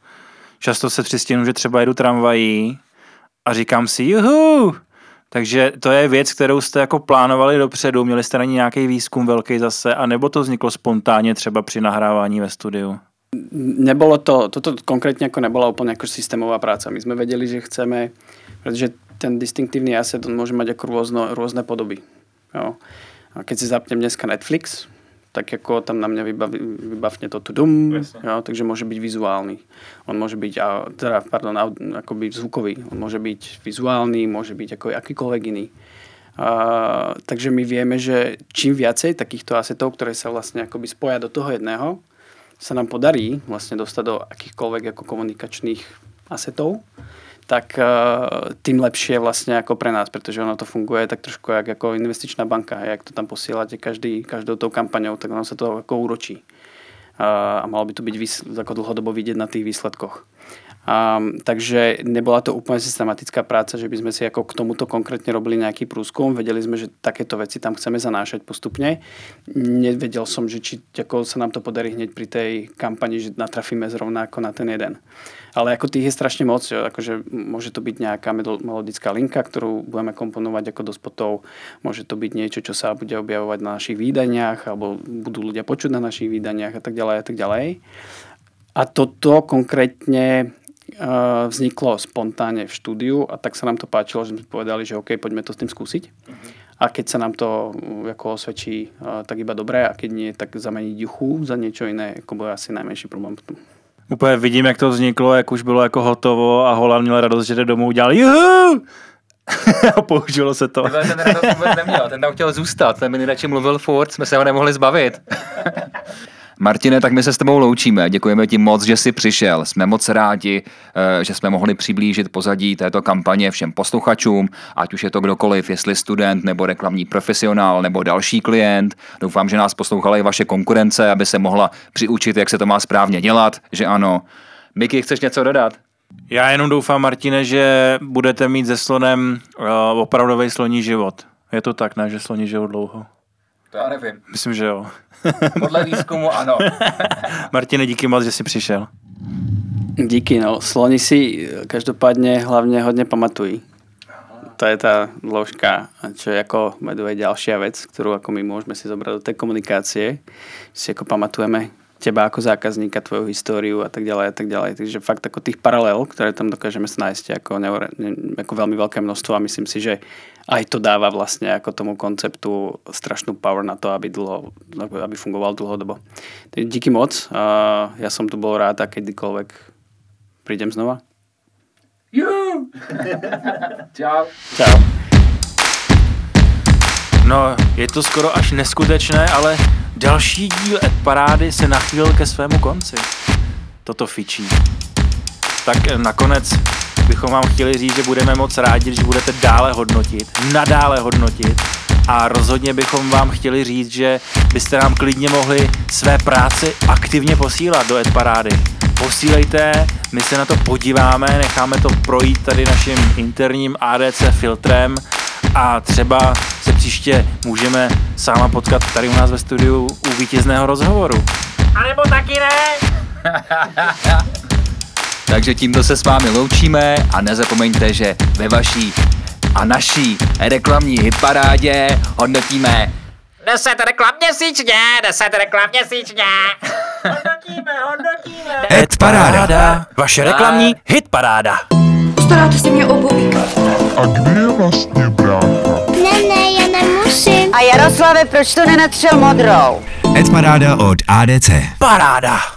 často se přistěnu, že třeba jedu tramvají a říkám si juhu, takže to je věc, kterou jste jako plánovali dopředu, měli jste na ní nějaký výzkum velký zase, a nebo to vzniklo spontánně třeba při nahrávání ve studiu? Nebolo to, toto konkrétně jako nebola úplně jako systémová práca. My jsme věděli, že chceme, protože ten distinktivní asset, on může mít jako různo, různé podoby. Jo. A keď si zapnem dneska Netflix, tak jako tam na mě vybav, vybavne to tudum, jo, takže může být vizuální. On může být, a, teda, pardon, akoby zvukový. On může být vizuální, může být jako jakýkoľvek iný. A, takže my vieme, že čím viacej takýchto asetov, ktoré sa vlastne akoby spoja do toho jedného, sa nám podarí vlastne dostať do akýchkoľvek ako komunikačných asetov, tak uh, tým lepšie vlastne ako pre nás, pretože ono to funguje tak trošku jak ako investičná banka. Jak to tam posielate každý, každou tou kampaňou, tak ono sa to ako úročí. a malo by to byť vys- ako dlhodobo vidieť na tých výsledkoch. Um, takže nebola to úplne systematická práca, že by sme si ako k tomuto konkrétne robili nejaký prúskum. Vedeli sme, že takéto veci tam chceme zanášať postupne. Nevedel som, že či ako sa nám to podarí hneď pri tej kampani, že natrafíme zrovna ako na ten jeden. Ale ako tých je strašne moc. Jo. Akože môže to byť nejaká melodická linka, ktorú budeme komponovať ako do spotov. Môže to byť niečo, čo sa bude objavovať na našich výdaniach, alebo budú ľudia počuť na našich výdaniach a tak ďalej a tak ďalej. A toto konkrétne uh, vzniklo spontánne v štúdiu a tak sa nám to páčilo, že sme povedali, že OK, poďme to s tým skúsiť. A keď sa nám to uh, ako osvedčí, uh, tak iba dobré a keď nie, tak zameniť juchu za niečo iné, ako bude asi najmenší problém. Úplně vidím, jak to vzniklo, jak už bylo jako hotovo a Holan měl radost, že jde domů, udělal juhu! a použilo se to. Ten radost vůbec neměl, ten tam chtěl zůstat, ten mi nejradši mluvil furt, jsme se ho nemohli zbavit. Martine, tak my se s tebou loučíme. Děkujeme ti moc, že jsi přišel. Jsme moc rádi, eh, že jsme mohli přiblížit pozadí této kampaně všem posluchačům, ať už je to kdokoliv, jestli student nebo reklamní profesionál nebo další klient. Doufám, že nás poslouchala i vaše konkurence, aby se mohla přiučit, jak se to má správně dělat, že ano. Miky, chceš něco dodat? Já jenom doufám, Martine, že budete mít se slonem uh, opravdový sloní život. Je to tak, ne, že sloní život dlouho? To já nevím. Myslím, že jo. Podle výzkumu ano. Martine, díky moc, že jsi přišel. Díky, no. Sloni si každopádně hlavně hodně pamatují. To je tá dĺžka, čo je ako meduje ďalšia vec, ktorú ako my môžeme si zobrať do tej komunikácie. Si ako pamatujeme teba ako zákazníka, tvoju históriu a tak ďalej a tak ďalej. Takže fakt ako tých paralel, ktoré tam dokážeme nájsť ako, neure, ako veľmi veľké množstvo a myslím si, že aj to dáva vlastne ako tomu konceptu strašnú power na to, aby, dlho, aby fungoval dlhodobo. Takže díky moc. Ja som tu bol rád a kedykoľvek prídem znova. Juhu. Čau. Čau. No, je to skoro až neskutečné, ale další díl Ed Parády se nachýlil ke svému konci. Toto fičí. Tak nakonec bychom vám chtěli říct, že budeme moc rádi, že budete dále hodnotit, nadále hodnotit a rozhodně bychom vám chtěli říct, že byste nám klidně mohli své práce aktivně posílat do Ed Parády. Posílejte, my se na to podíváme, necháme to projít tady naším interním ADC filtrem a třeba se příště můžeme sáma potkat tady u nás ve studiu u vítězného rozhovoru. A nebo taky ne? Takže tímto se s vámi loučíme a nezapomeňte, že ve vaší a naší reklamní hitparádě hodnotíme 10 reklam měsíčně, 10 reklam měsíčně. hodnotíme, hodnotíme. Hit paráda. Vaše reklamní hit paráda. Postaráte si mě obuví. A kde je vlastně brácha? Ne, ne, já nemusím. A Jaroslave, proč to nenatřel modrou? Ed Paráda od ADC. Paráda.